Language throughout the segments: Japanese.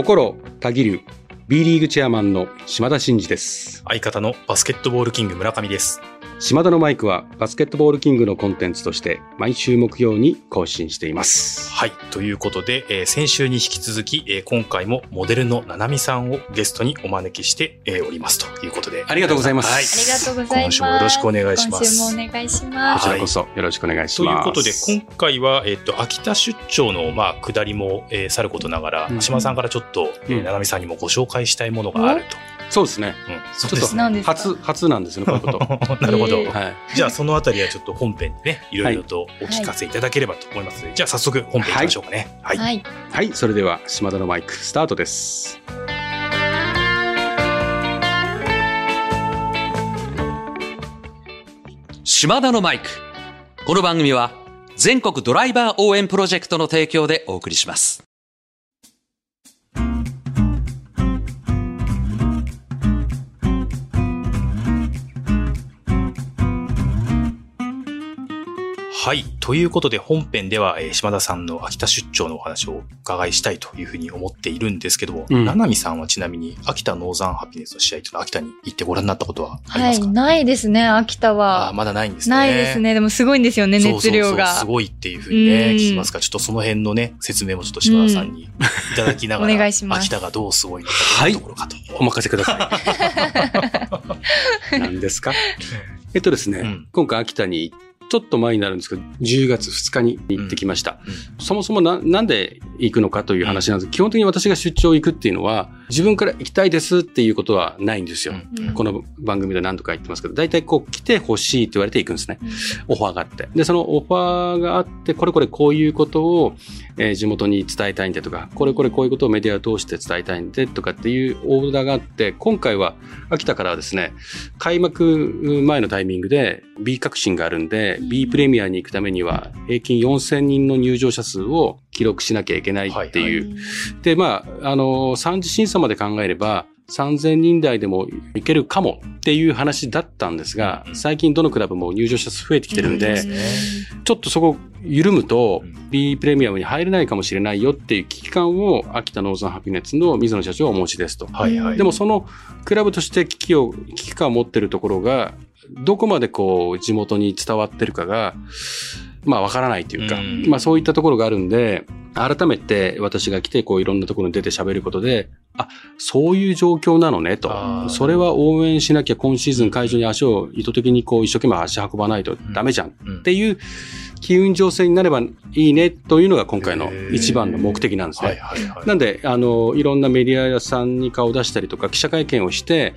心たぎる B リーグチェアマンの島田真二です。相方のバスケットボールキング村上です。島田のマイクはバスケットボールキングのコンテンツとして毎週木曜に更新しています。はい。ということで、えー先週に引き続き、えー今回もモデルのななみさんをゲストにお招きして、えーおりますということで。ありがとうございますはい。ありがとうございます。今週もよろしくお願いします。今週もお願いします。こちらこそよろしくお願いしというます。ことで、今回は、えっ、と、秋田出張の、まあ、下りも、えーさることながら、うん島さんからちょっと、えうんーななみさんにもご紹介したいものがあるそうですね。と。うん、ちょっと何ですか初、初なんですよね、こういうこ なるほど。えーと。はい。じゃあ、そのあたりはちょっと本編でね、いろいろとお聞かせいただければと思いますので、じゃあ、早速本編行きましょうかね。はい。はい。はい、それでは島田のマイクスタートです。島田のマイク。この番組は全国ドライバー応援プロジェクトの提供でお送りします。はい。ということで、本編では、えー島田さんの秋田出張のお話をお伺いしたいというふうに思っているんですけども、うんななみさんはちなみに、秋田ノーザンハピネスの試合というのは秋田に行ってご覧になったことはありはい。ますか、ないですね、秋田あはー。まだないんですね。ないですね。でもすごいんですよね、そうそうそう熱量が。すごいっていうふうにね、うん聞きますから、ちょっとその辺のね、説明もちょっと島田さんにいただきながら、お願いします秋田がどうすごいのかというところかと。お任せください。何ですか？えっとですね、うん今回秋田にちょっと前になるんですけど、10月2日に行ってきました。そもそもななんで行くのかという話なんです、基本的に私が出張行くっていうのは、自分から行きたいですっていうことはないんですよ。うんうんこの番組で何度か言ってますけど、大体こう来てほしいって言われて行くんですね。オファーがあって。で、そのオファーがあって、これこれこういうことを、えー地元に伝えたいんでとか、これこれこういうことをメディアを通して伝えたいんでとかっていうオーダーがあって、今回は秋田からはですね、開幕前のタイミングで B 革新があるんで、うん B プレミアに行くためには平均4000人の入場者数を記録しなきゃいけないっていう。で、まあ、あの、三次審査まで考えれば、3000人台でもいけるかもっていう話だったんですがう、ん最近どのクラブも入場者数増えてきてるんで、ちょっとそこ緩むとうん B プレミアムに入れないかもしれないよっていう危機感を秋田ノーザンハピネッツの水野社長はお持ちですと。はいはい。でもそのクラブとして危機を、危機感を持ってるところが、どこまでこう地元に伝わってるかが、まあわからないというか、うん。まあそういったところがあるんで、改めて私が来てこういろんなところに出て喋ることで、あ、そういう状況なのねと。それは応援しなきゃ今シーズン会場に足を意図的にこう一生懸命足運ばないとダメじゃん。うん。っていう機運情勢になればいいねというのが今回の一番の目的なんですね。はいはいはい。なんで、あの、いろんなメディアさんに顔を出したりとか、記者会見をして、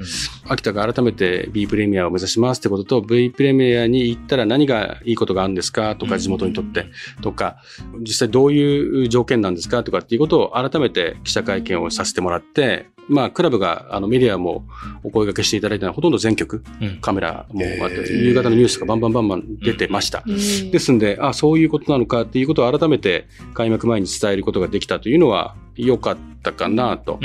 秋田が改めて B プレミアを目指しますってことと、V プレミアに行ったら何がいいことがあるんですかとか、うん地元にとって、とか、実際どういう条件なんですかとかっていうことを改めて記者会見をさせてもらって、まあ、クラブが、あの、メディアもお声掛けしていただいたのはほとんど全局、うんカメラもあって、夕方のニュースがバンバンバンバン出てました。でですんで、あ、そういうことなのかっていうことを改めて開幕前に伝えることができたというのは良かったかなと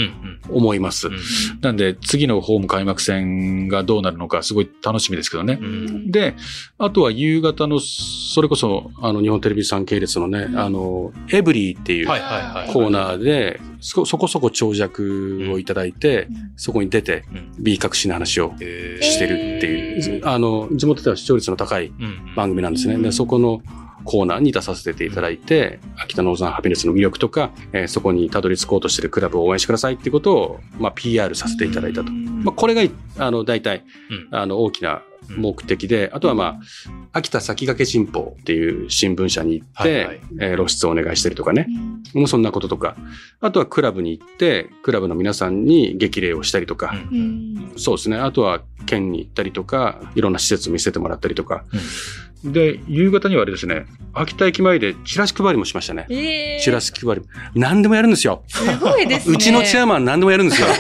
思います。うんなんで、次のホーム開幕戦がどうなるのか、すごい楽しみですけどねう。んで、あとは夕方の、それこそ、あの、日本テレビさん系列のね、あの、エブリーっていう。コーナーで、そそこそこ長尺をいただいて、そこに出てうん。B 隠しの話をえしてるっていう、あの、地元では視聴率の高いうん番組なんですね。うん。で、そこのコーナーに出させていただいて、秋田ノーザンハピネスの魅力とか、えーそこにたどり着こうとしているクラブを応援してくださいっていうことを、まあ、PR させていただいたと。まあ、これが、あの、大体、うん。あの、大きな目的で、あとはまあ、秋田先駆け新報っていう新聞社に行って、はいはいえー露出をお願いしたりとかね。もうそんなこととか。あとはクラブに行って、クラブの皆さんに激励をしたりとか。うんうんそうですね。あとは県に行ったりとか、いろんな施設を見せてもらったりとか。で、夕方にはあれですね、秋田駅前でチラシ配りもしましたね。えーチラシ配り。何でもやるんですよ。すごいですね。うちのチェアマン何でもやるんですよ。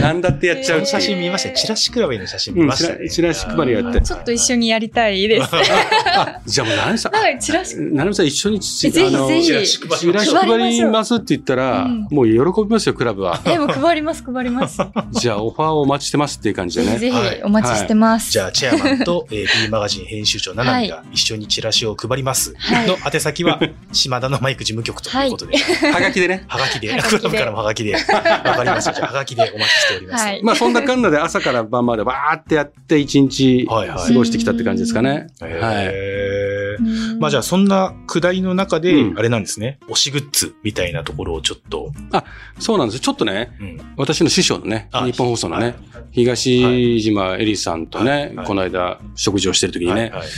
何だってやっちゃう写真見ましたね。チラシ配ラブへの写真見うんましたね。チラチラシ配りやってちょっと一緒にやりたいです。あ、じゃあもう、なるみさん、なんかチラシ、なるみさん一緒にぜひあのぜひチラシ配りましょうチラシ配りますって言ったら、うんもう喜びますよ、クラブは。でも配ります、配ります。ぜ じゃあ、オファーをお待ちしてますっていう感じでね。ひぜはいひお待ちしてます。じゃあ、チェアマンと、えー、B マガジン編集長、ナナミが一緒にチラシを配ります。はいの宛先は、島田のマイク事務局ということで、は がきでね。はがきで、はがきでクラブからもはがきで、わかりました。じゃあ、はがきでお待ちしております。はいまあ、そんなかんなで朝から晩までバーってやって一日はいはい。過ごしてきたって感じですかね。へはい。ー。まあじゃあそんな下りの中でう、ん。あれなんですね、推しグッズみたいなところをちょっと、そうなんですよ。ちょっとね、うん。私の師匠のね、あ日本放送のはい。ね、東島エリさんとねはい。は、い。この間食事をしてる時にね、はい。はい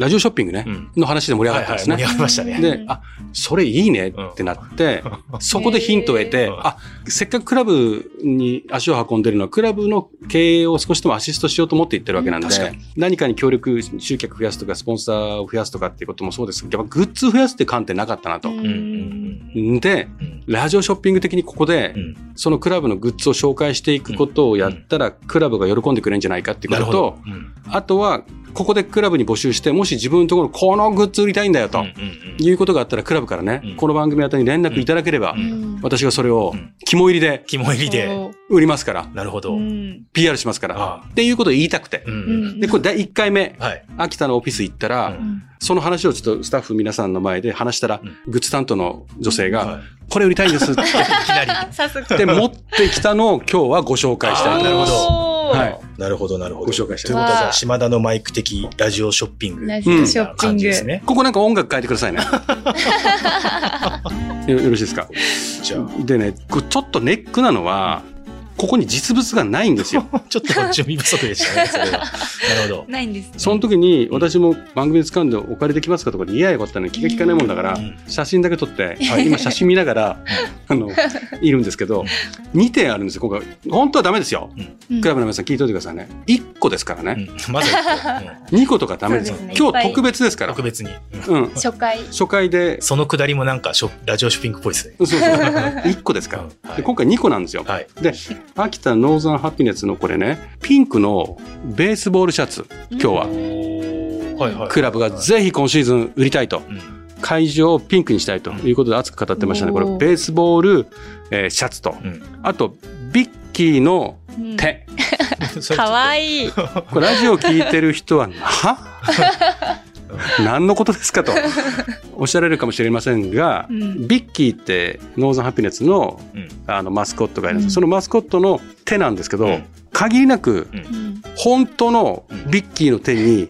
ラジオショッピングねうん、の話で盛り上がったんですね。盛り上がりましたね。で、あ、それいいねってなって、そこでヒントを得て、うんあ、せっかくクラブに足を運んでるのは、クラブの経営を少しでもアシストしようと思って言ってるわけなんで何かに協力、集客増やすとか、スポンサーを増やすとかっていうこともそうですけど、やっぱグッズ増やすって観点なかったなと。で、うん。ラジオショッピング的にここでう、ん。そのクラブのグッズを紹介していくことをやったら、クラブが喜んでくれるんじゃないかっていうこととあとは、ここでクラブに募集して、もし自分のところこのグッズ売りたいんだよということがあったら、クラブからね、うん。この番組宛てに連絡いただければ、うん。私がそれをうん。肝入りで肝入りで、売りますから、なるほど。PR しますかあら、っていうことを言いたくて。うんで、これ第1回目、はい。秋田のオフィス行ったら、うん。その話をちょっとスタッフ皆さんの前で話したら、うん。グッズ担当の女性が、はい。これ売りたいんですって。いきなり。早速。言って持ってきたのを今日はご紹介したいと思います。おーはい。なるほど、なるほど。ご紹介したいということは、じゃあ、わあ島田のマイク的ラジオショッピング。ラジオショッピング。ですね。ここなんか音楽変えてくださいね。よよろしいですか？じゃあ、でね、ちょっとネックなのは、ここに実物がないんですよ。ちょっと準備不足でしたね、それは。なるほど。ないんですね。その時に私も番組で使うんでお借りできますかとかで、いやよかったのに気が利かないもんだからうん、写真だけ撮って、今写真見ながら、あの、いるんですけど、2点あるんですよ、今回。本当はダメですよ。うんクラブの皆さん聞いておいてくださいね。1個ですからね。うんまずは一2個とかダメですよそうですね。今日特別ですから個特。別に。うんうん。初回。初回で、そのくだりもなんかショラジオショッピングっぽいですね。そうそう。1個ですから。うんはいで今回2個なんですよ。はい。で、秋田ノーザンハピネスのこれね、ピンクのベースボールシャツ、今日は。はいはい。クラブがぜひ今シーズン売りたいと。うん会場をピンクにしたいということで熱く語ってましたね。これベースボール、えーシャツと、うんあとビッキーのうん手。かわいい。これラジオ聞いてる人は、は？何のことですかと。おっしゃられるかもしれませんが、うん。ビッキーってノーザンハピネスのうん。あのマスコットがいるんです、うん。そのマスコットの手なんですけど、うん。限りなくうん。本当のビッキーの手に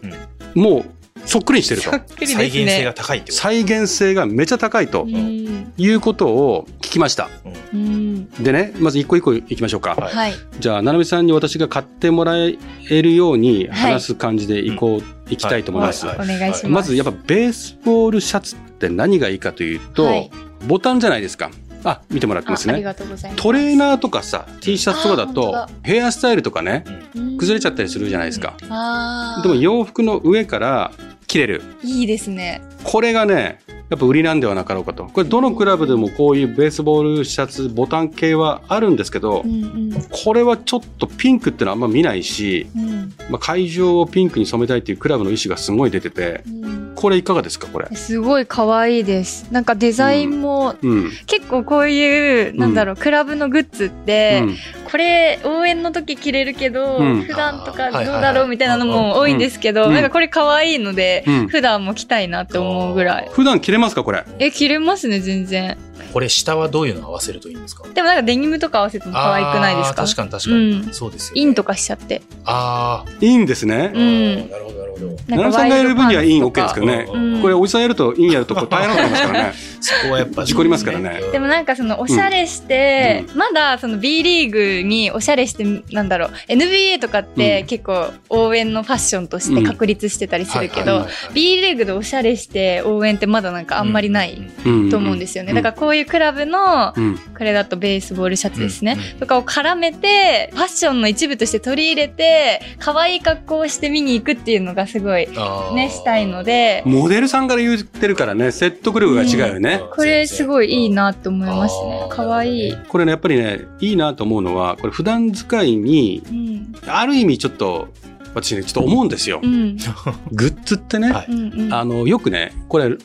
もうそっくりにしてるとそ。っくりです再現性がね。高いってこと。再現性がめちゃ高いとうんいうことを聞きました。うんでね、まず一個一個いきましょうか。はいはい。じゃあ、ななみさんに私が買ってもらえるように話す感じでいこう、いきたいと思います。はいお願いします。まず、やっぱベースボールシャツって何がいいかというと、はいボタンじゃないですか。あ、見てもらってますね。あありがとうございます。トレーナーとかさ、T シャツとかだとヘアスタイルとかね、うん崩れちゃったりするじゃないですか。でも洋服の上から切れる。いいですね。これがね、やっぱ売りなんではなかろうかと。これどのクラブでもこういうベースボールシャツ、ボタン系はあるんですけどう、んうんこれはちょっとピンクってのはあんま見ないし、うんまあ、会場をピンクに染めたいっていうクラブの意思がすごい出てて、うんこれいかがですかこれ？すごい可愛いです。なんかデザインも、うん。結構こういう、なんだろう、クラブのグッズって、うんこれ応援の時着れるけど、うん普段とかどうだろうみたいなのも多いんですけど、うんなんかこれ可愛いので、うん普段も着たいなって思うぐらい。普段着れますかこれ？え、着れますね、全然。これ下はどういうの合わせるといいんですか？でもなんかデニムとか合わせても可愛くないですか？確かに確かに。うんそうですよ、ね。インとかしちゃって。あいいんですねあ、。うんなるほどなるほど。奈良さんがやる分にはいいん OK ですけどね。うん。これおじさんやるといいんやるとこれ大変なことになりますからね。そこはやっぱ、事故りますからね。でもなんかそのおしゃれして、まだその B リーグにおしゃれしてなんだろう NBA とかってうん。結構応援のファッションとして確立してたりするけど B リーグでおしゃれして応援ってまだなんかあんまりないと思うんですよね、だからこういうクラブのうん。これだとベースボールシャツですね、うん。とかを絡めてファッションの一部として取り入れて可愛い格好をして見に行くっていうのかすごいねしたいので。モデルさんから言ってるからね、説得力が違うよね。これすごいいいなと思いますね。あーかわい。い、これね、やっぱりね、いいなと思うのは、これ普段使いに、うん。ある意味ちょっと、私ね、ちょっと思うんですよ。う。ん。グッズってね、はい。うんうん。あの、よくね、これ、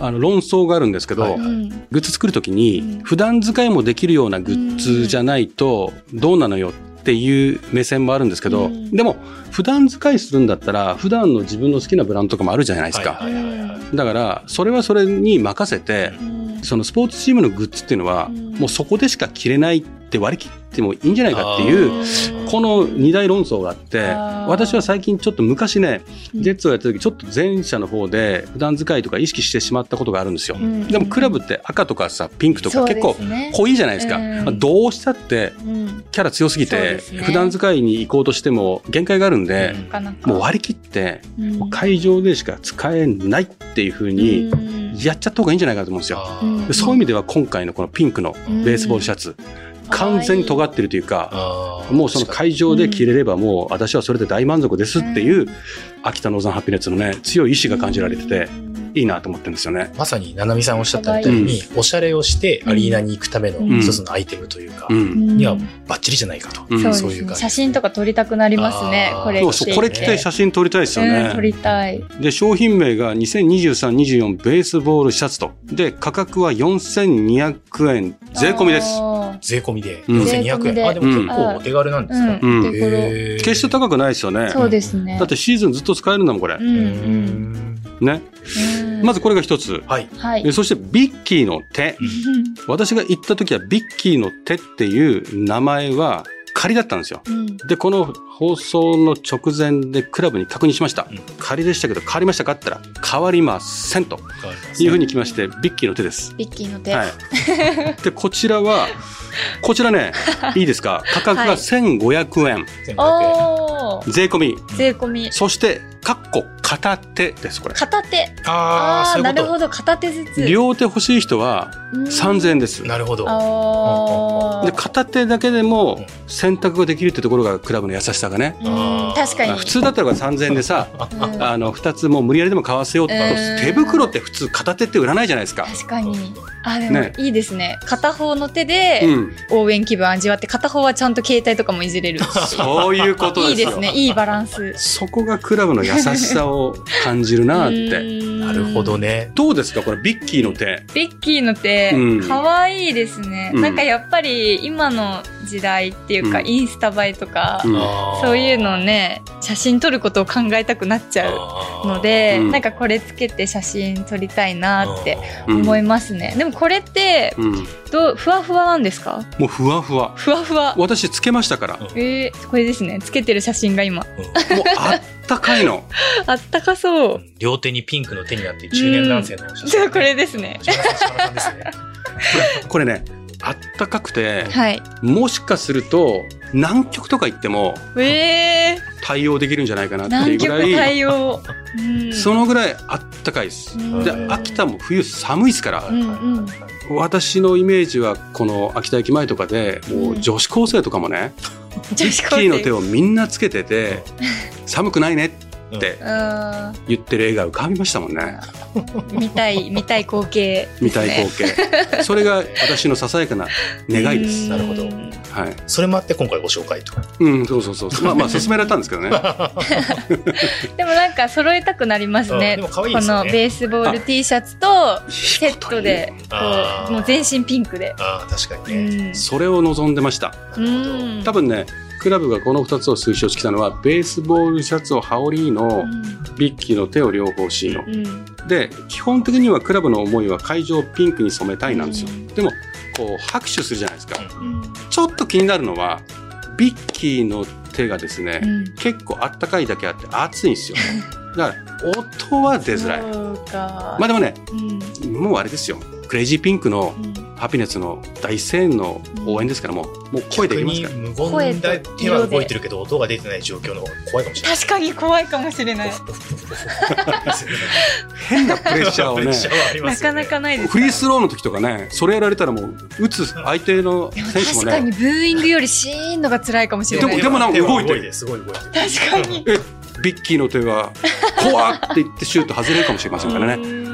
あの、論争があるんですけど、はい。うん。グッズ作るときに、うん。普段使いもできるようなグッズじゃないと、どうなのよっていう目線もあるんですけど、うん。でも、普段使いするんだったら、普段の自分の好きなブランドとかもあるじゃないですか。だから、それはそれに任せて、うん。そのスポーツチームのグッズっていうのは、うん。もうそこでしか着れないって割り切ってもいいんじゃないかっていう、うんこの二大論争があって私は最近ちょっと昔ね、うん。ジェッツをやった時、ちょっと前者の方で普段使いとか意識してしまったことがあるんですよ。うん。でもクラブって赤とかさ、ピンクとか結構濃いじゃないですか。どうしたってうん。キャラ強すぎてそうですね。普段使いに行こうとしても限界があるんで、もう割り切って会場でしか使えないっていう風にうん。やっちゃった方がいいんじゃないかと思うんですよ。そういう意味では今回のこのピンクのベースボールシャツ、完全に尖ってるというか、もうその会場で着れればもう私はそれで大満足ですっていうう秋田ノーザンハピネッツのね強い意志が感じられてていいなと思ってるんですよね。まさに、ななみさんおっしゃったみたいに、おしゃれをしてアリーナに行くためのうん一つのアイテムというかう、ん。うんにはバッチリじゃないかと。うんそういう感じ写真とか撮りたくなりますねこれそうそう、これ着て写真撮りたいですようん撮ね。りたいで、商品名が2023-24ベースボールシャツと。で、価格は4200円税込みです。あ税込みでうん4200税込みで円。あ、でも結構お手軽なんですかーうんうん決して高くないですよね。そうですねだってシーズンずっと使えるんだもん、これう。んううんんね。うんまずこれが一つ。はい。はいでそしてビッキーの手。私が行った時はビッキーの手っていう名前は仮だったんですよ。うんで、この放送の直前でクラブに確認しましたうん。仮でしたけど変わりましたかって言ったら変わりませんというふうに来まして、ビッキーの手です。ビッキーの手はい。で、こちらは、こちらね、いいですか？価格がはい1500円。1500円。おー税込み。税込みそして、かっこ片手です、これ。片手。ああ、なるほど。片手ずつ。両手欲しい人は3000円です。と。。なるほど。あで、片手だけでも選択ができるってところがクラブの優しさがね。うん確かに。普通だったら3000円でさ、うん。あの、2つもう無理やりでも買わせようって、うん。手袋って普通片手って売らないじゃないですか。確かに。あでもね。いいですね。片方の手でうん。応援気分味わって片方はちゃんと携帯とかもいじれる。そういうことですよ。いいですね。いいバランス。そこがクラブの優しさを感じるなって。なるほどね。どうですか？これビッキーの手。ビッキーの手うん。可愛いですね、うん。なんかやっぱり今の時代っていうか、うん。インスタ映えとか、うん。そういうのをね写真撮ることを考えたくなっちゃうので、うん。なんかこれつけて写真撮りたいなってうん。思いますね、でもこれってうん。どうふわふわなんですか？もうふわふわ。ふわふわ。私つけましたから。もえー、これですね。つけてる写真が今。うあったかいの。あったかそう。うん両手にピンクの手になって中年男性の写じゃあこれですね。ですね。これね、あったかくて、はい。もしかすると南極とか行ってもえー、対応できるんじゃないかなってい南うぐらい、極対応、うん、そのぐらいあったかいです。うん。で、秋田も冬寒いですから、うんうん。私のイメージはこの秋田駅前とかでもう女子高生とかもね、女子高キーの手生をみんなつけてて 寒くないねってうん。言ってる絵が浮かびましたもんね。見たい見たい光景見たい光景。それが私のささやかな願いです。なるほど。うんはい。それもあって今回ご紹介と。うんそうそうそうまあまあ 勧められたんですけどね。でもなんか揃えたくなりますね。うんでも可愛いですよね。このベースボール T シャツとセットでこう。もう全身ピンクで。ああ、確かうにね。ん。それを望んでました。うん。多分ねクラブがこの2つを推奨してきたのはベースボールシャツを羽織のビッキーの手を両方欲しいの。で基本的にはクラブの思いは会場をピンクに染めたいなんですよ、うん。でもこう拍手するじゃないですか、うん。ちょっと気になるのはビッキーの手がですね、うん。結構あったかいだけあって熱いんですよ。だから音は出づらい。まあでもねうん。もうあれですよ。クレイジーピンクのうんハピネスの大声援の応援ですからもうもう声できますから。逆に無言で手は動いてるけど音が出てない状況の方が怖いかもしれない。確かに怖いかもしれない。変なプレッシャーをね。シャーはありまなかなかないですフリースローの時とかねそれやられたらもう打つ相手の選手も確かにねブーイングよりシーンのが辛いかもしれない。でもでもなんか動いてる。手はすごい動いてる。確かに。えビッキーの手は、怖っって言ってシュート外れるかもしれませんからね。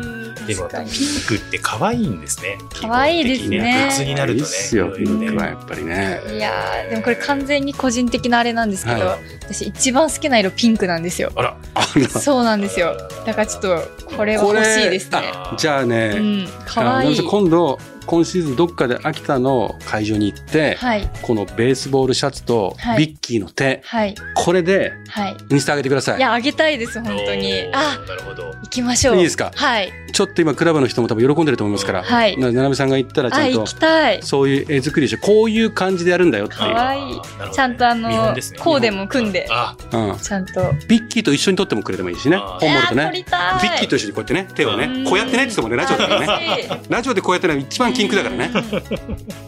ねでも、ピンクって可愛いんですね。可愛いですね基本的にグッズになるとね。いいっすよ、ピンクはやっぱりね。いやーでもこれ完全に個人的なあれなんですけど、はい私一番好きな色ピンクなんですよ。あら、あそうなんですよ。だからちょっとこれは欲しいですね。あじゃあね、うん、可愛い今度、今シーズンどっかで秋田の会場に行って、はいこのベースボールシャツとはいビッキーの手、はいこれではい。インスタ上げてください。いやあげたいです本当に。あなるほど。行きましょう。いいですか？はいちょっと今クラブの人も多分喜んでると思いますから、はい。なななみさんが言ったらちゃんとあ行きたい。そういう絵作りでしょこういう感じでやるんだよっていう。可愛いあーなるほどねちゃんとあのですねコーデも組んであ、うん、ちゃんと。ビッキーと一緒に撮ってもくれてもいいしね本物とね。ビッキーと一緒にこうやってね手をねうんこうやってねって言ってもねラジオだからねね。ラジオでこうやってね一番禁句だからね。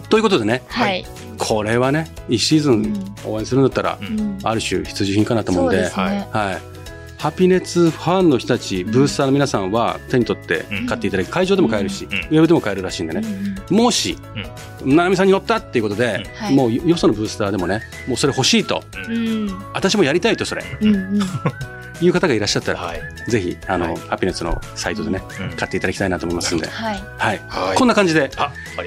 ということでねはい。これはね一シーズン応援するんだったらうんある種必需品かなと思うんででね。はいハピネッツファンの人たちブースターの皆さんは手に取って買っていただき会場でも買えるし、うんウェブでも買えるらしいんでね、もし、ななみさんに乗ったっていうことで、もうよそのブースターでもねもうそれ欲しいと私もやりたいとそれ。いう方がいらっしゃったら、はい。ぜひあの、はいハピネッツのサイトでねうん買っていただきたいなと思いますんで、はい。はいはい。こんな感じで、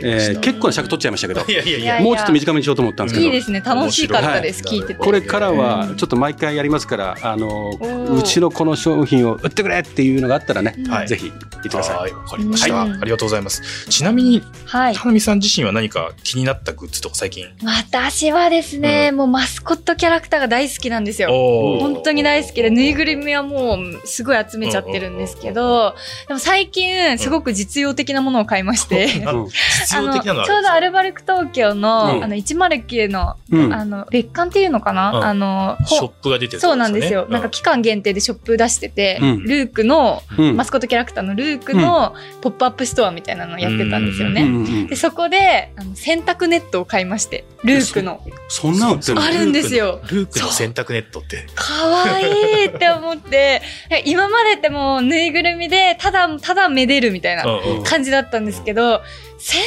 え。結構な尺取っちゃいましたけどいやいやいや。もうちょっと短めにしようと思ったんですけどいいですね。楽しかったです。はい聞いてて。これからはうんちょっと毎回やりますから、あのーうちのこの商品を売ってくれっていうのがあったらね、ぜひ言ってください。はい、わかりました、はいありがとうございます。ちなみに、はい。田波さん自身は何か気になったグッズとか最近？私はですね、もうマスコットキャラクターが大好きなんですよ。本当に大好きで、ぬいぐるみはもうすごい集めちゃってるんですけど、でも最近すごく実用的なものを買いまして、あの、ちょうどアルバルク東京の、うん。あの、109の、うん。あの、別館っていうのかな、うん。あの、ショップが出てるそうなんですよ。うなんか期間限定でショップ出してて、うん。ルークの、うん。マスコットキャラクターのルークのポップアップストアみたいなのをやってたんですよね。で、そこで、あの洗濯ネットを買いまして、ルークの。そんなん売ってるの？あるんですよ。ルークの洗濯ネットって。かわいいって思って、今までってもうぬいぐるみで、ただ、ただめでるみたいな感じだったんですけど、洗濯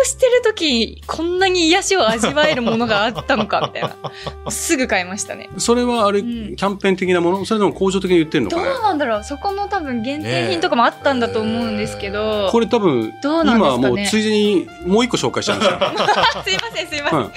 をしてる時こんなに癒しを味わえるものがあったのか、みたいな。すぐ買いましたね。それはあれ、うん。キャンペーン的なもの？それとも工場的に言ってるのどうなんだろう。そこの多分限定品とかもあったんだと思うんですけど。これ多分どうなんですかね。今もうついでにもう一個紹介しちゃうんですよ、すいません、すいません。うん。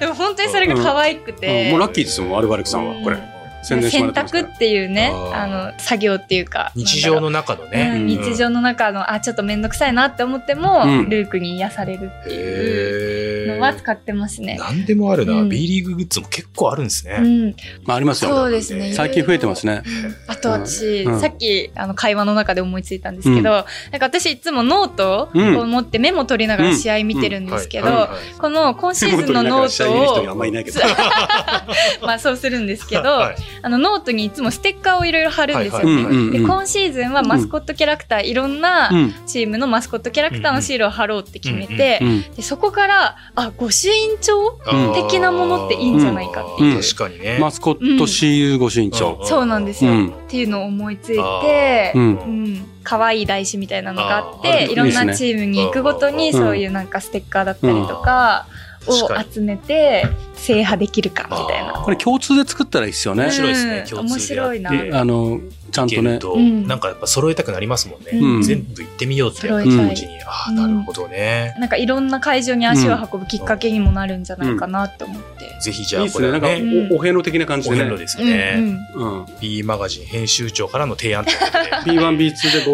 でも本当にそれが可愛くうん。て。もうラッキーですもんアルバルクさんはこれ洗濯っていうね、あの、作業っていうか。日常の中のうね。ん、日常の中の、あ、ちょっとめんどくさいなって思っても、うん。ルークに癒されるっていうへのは使ってますね。何でもあるな、うん。B リーググッズも結構あるんですね。うん、まあありますよ。そうですね。最近増えてますね。あと私、うん。さっきあの会話の中で思いついたんですけど、なんか私いつもノートを持ってメモ取りながら試合見てるんですけど、この今シーズンのノートを、まあそうするんですけど、はいあのノートにいつもステッカーをいろいろ貼るんですよ。で今シーズンはマスコットキャラクター、いろんなうん。チームのマスコットキャラクターのシールを貼ろうって決めて、うんでそこからあ御朱印帳的なものっていいんじゃないかっていう。うん。確かにね。マスコット私有ご朱印帳、そうなんですよ、うん。っていうのを思いついて、ううん。ん可愛い台紙みたいなのがあっていろんなチームに行くごとにうん。そういうなんかステッカーだったりとかを集めて制覇できるかみたいな。これ共通で作ったらいいですよね。面白いですねうん。共通で。面白いな。あのちゃんとね。と、うん。なんかやっぱ揃えたくなりますもんね。うん。全部行ってみようって揃えたい。気持ちに。ああ、なるほどね。なんかいろんな会場に足を運ぶきっかけにもなるんじゃないかなって思って。ぜひじゃあいいですね。なんかおお遍路的な感じでね。お遍路ですようん。ね。うん、B マガジン編集長からの提案ということで。B1B2 で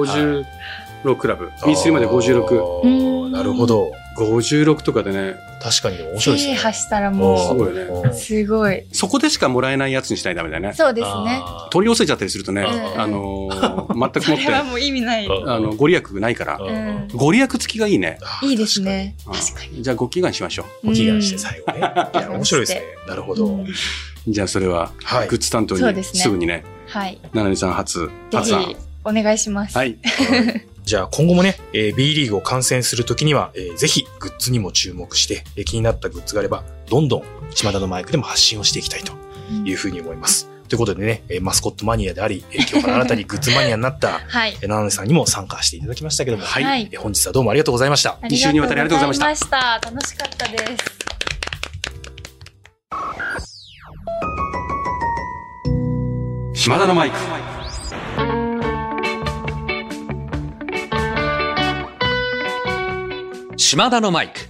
56クラブ。B3 まで5656あーなるほど。とかでね確かに面うん。白いですね。制覇したらすもごいねう、すごい。そこでしかもらえないやつにしないとダメだよねそうですね。取り寄せちゃったりするとね、うんあのー全くもってそれはもう意味ない。うんあのご利益ないからうんご利益付きがいいねいいですね。うん確かに。じゃあご祈願しましょご祈願して最後ね。いや、面白いですね。なるほど。じゃあそれははいグッズ担当にすぐにねはい。ななみさん初ぜ発案ひお願いします。はい じゃあ今後もね、えー B リーグを観戦するときには、えーぜひグッズにも注目して、えー気になったグッズがあれば、どんどん島田のマイクでも発信をしていきたいというふうに思います。ということでね、えーマスコットマニアであり、えー今日から新たにグッズマニアになった、はい。えー、ななみさんにも参加していただきましたけども、はいはいえー本日はどうもありがとうございました。二週にわたりありがとうございましたありがとうございました。楽しかったです。島田のマイク。島田のマイク。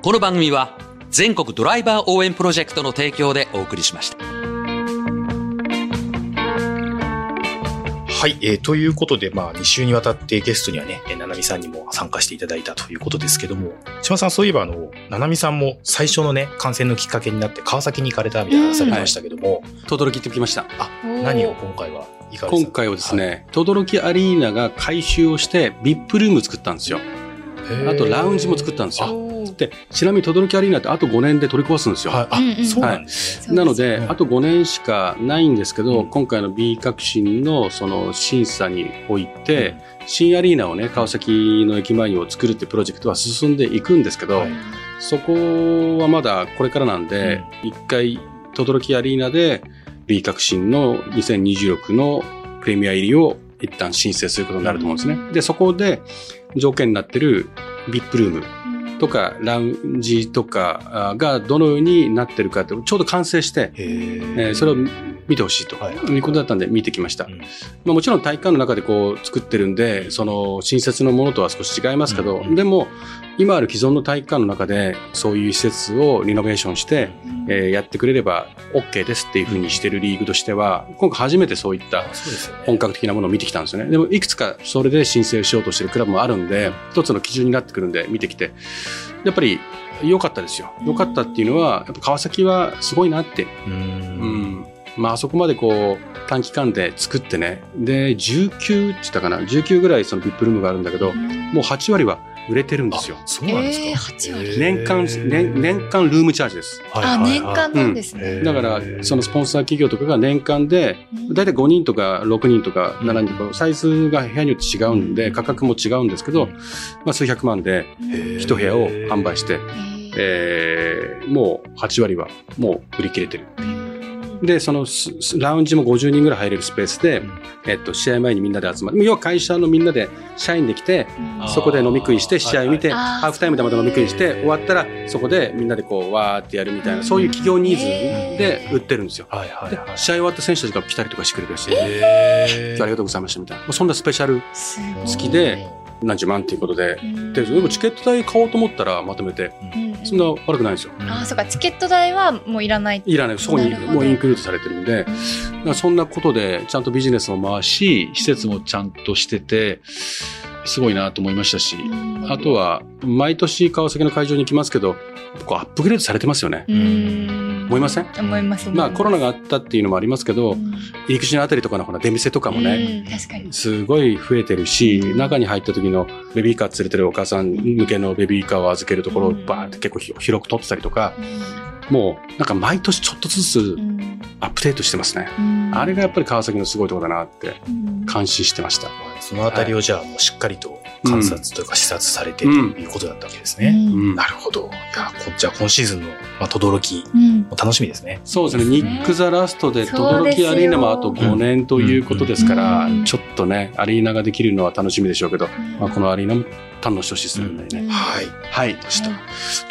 この番組は全国ドライバー応援プロジェクトの提供でお送りしました。はい、えーということで、まあ、2週にわたってゲストにはね、えーななみさんにも参加していただいたということですけども、島さん、そういえば、あの、ななみさんも最初のね、感染のきっかけになって川崎に行かれたみたいな話されてましたけども、トドロキ行ってきました。あ、何を今回は今回はですね、トドロキアリーナが改修をして、VIP ルーム作ったんですよ。あと、ラウンジも作ったんですよ。で、ちなみにトドロキアリーナってあと5年で取り壊すんですよ。はい、なんですね。なのでう、ん。あと5年しかないんですけど、うん。今回の B 革新のその審査において、新アリーナをね、川崎の駅前にを作るっていうプロジェクトは進んでいくんですけど、はい。そこはまだこれからなんで、一回、トドロキアリーナで B 革新の2026のプレミア入りを一旦申請することになると思うんですね。で、そこで条件になってる VIP ルーム。とかラウンジとかあがどのようになってるかってちょうど完成して、えーそれを見てほしいとはいいうことだったんで見てきました。うんまあ、もちろん体育館の中でこう作ってるんで、その新設のものとは少し違いますけど、でも今ある既存の体育館の中でそういう施設をリノベーションして、えーやってくれれば OK ですっていうふうにしてるリーグとしては、今回初めてそういった。本格的なものを見てきたんですよね。でもいくつかそれで申請しようとしてるクラブもあるんで、一つの基準になってくるんで見てきて、やっぱり良かったですよ。良かったっていうのは、やっぱ川崎はすごいなって。う。うんん。まああそこまでこう短期間で作ってね。で、19って言ったかな ?19 ぐらいそのビップルームがあるんだけど、もう8割は売れてるんですよ。あそうなんですか？えー8割へー年間、年年間ルームチャージです。あ、はいはいはい年間なんですね。うんだから、そのスポンサー企業とかが年間で、だいたい5人とか6人とか7人とか、サイズが部屋によって違うんで、価格も違うんですけど、まあ数百万で一部屋を販売して、えーもう8割はもう売り切れてる。で、そのラウンジも50人ぐらい入れるスペースで、えっと、試合前にみんなで集まる。要は会社のみんなで社員で来て、そこで飲み食いして試合を見て、ハーフタイムでまた飲み食いして、終わったらそこでみんなでこう、わーってやるみたいな、そういう企業ニーズで売ってるんですよ。はいはいではい。試合終わった選手たちが来たりとかしてくれるし、へー。ありがとうございましたみたいな。そんなスペシャル好きで、何十万っていうことで。で、でもチケット代買おうと思ったらまとめて、そんな悪くないんですよ。うんあ、そうか、チケット代はもういらない。いらない。そこにもうインクルードされてるんで、そんなことでちゃんとビジネスを回し、施設もちゃんとしてて、すごいなと思いましたし、あとは、は、毎年川崎の会場に行きますけど、こうアップグレードされてますよね。うん思いません？思います。まあコロナがあっったっていうのもありますけど、入り口のあたりとかのほら出店とかもね、確かに。すごい増えてるし、うん中に入った時のベビーカー連れてるお母さん向けのベビーカーを預けるところをうんバーって結構ひ広く取ってたりとか、もうなんか毎年ちょっとずつアップデートしてますね。あれがやっぱり川崎のすごいところだなって感心してました。そのあたりをじゃあもうしっかりと観察というか視察されてとうん。いうことだったわけですね。うん。うん。なるほど。いや、こじゃあ今シーズンの、まあ、轟。きうん。も楽しみですね。そうですね。ニック・ザ・ラストで、そうですよ轟アリーナもあと5年ということですからうん、ちょっとね、アリーナができるのは楽しみでしょうけど、まあ、このアリーナも堪能してほしいですね。うんはい。はい。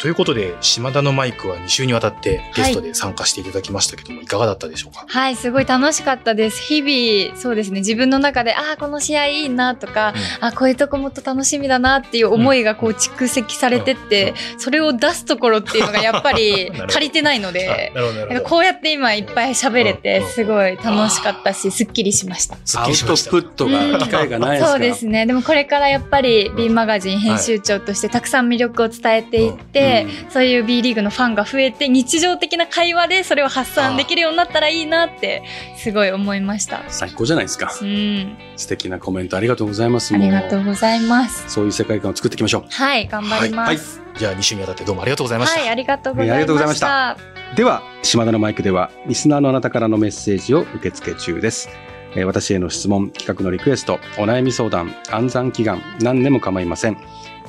ということで、島田のマイクは2週にわたってゲストで参加していただきましたけども、い、かがだったでしょうかはい、すごい楽しかったです。日々、そうですね、自分の中で、ああ、この試合いいなとか、あこういうとこもっと楽しみだなっていう思いがこう蓄積されてって、それを出すところっていうのがやっぱり足りてないので、こうやって今いっぱい喋れて、すごい楽しかったし、すっきりしました。アウ。トプットが機会がないですから。そうですね。でもこれからやっぱり B マガジン編集長としてたくさん魅力を伝えていって、そういう B リーグのファンが増えて日常的な会話でそれを発散できるようになったらいいなってすごい思いました。最高じゃないですかう。ん。素敵なコメントありがとうございます。ありがともうございます。そういう世界観を作っていきましょう。はい、頑張ります。じゃあ2週にわたってどうもありがとうございました。はい、ありがとうございました。えーでは、島田のマイクでは、リスナーのあなたからのメッセージを受付中です。えー私への質問、企画のリクエスト、お悩み相談、暗算祈願、何でも構いません。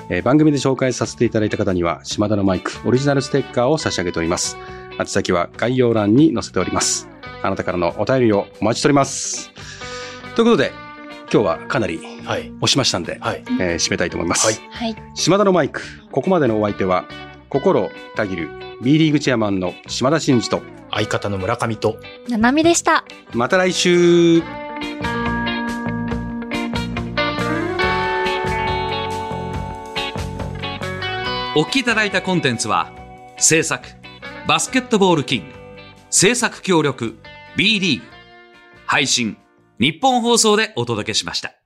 えー番組で紹介させていただいた方には、島田のマイク、オリジナルステッカーを差し上げております。宛先は概要欄に載せております。あなたからのお便りをお待ちしております。ということで、今日はかなりはい。押しましたんで、はい。えー締めたいと思います。はいはい。島田のマイク、ここまでのお相手は、心たぎる B リーグチェアマンの島田真二と、相方の村上と、ななみでした。また来週お聞きいただいたコンテンツは、制作、バスケットボールキング、制作協力、B リーグ、配信、日本放送でお届けしました。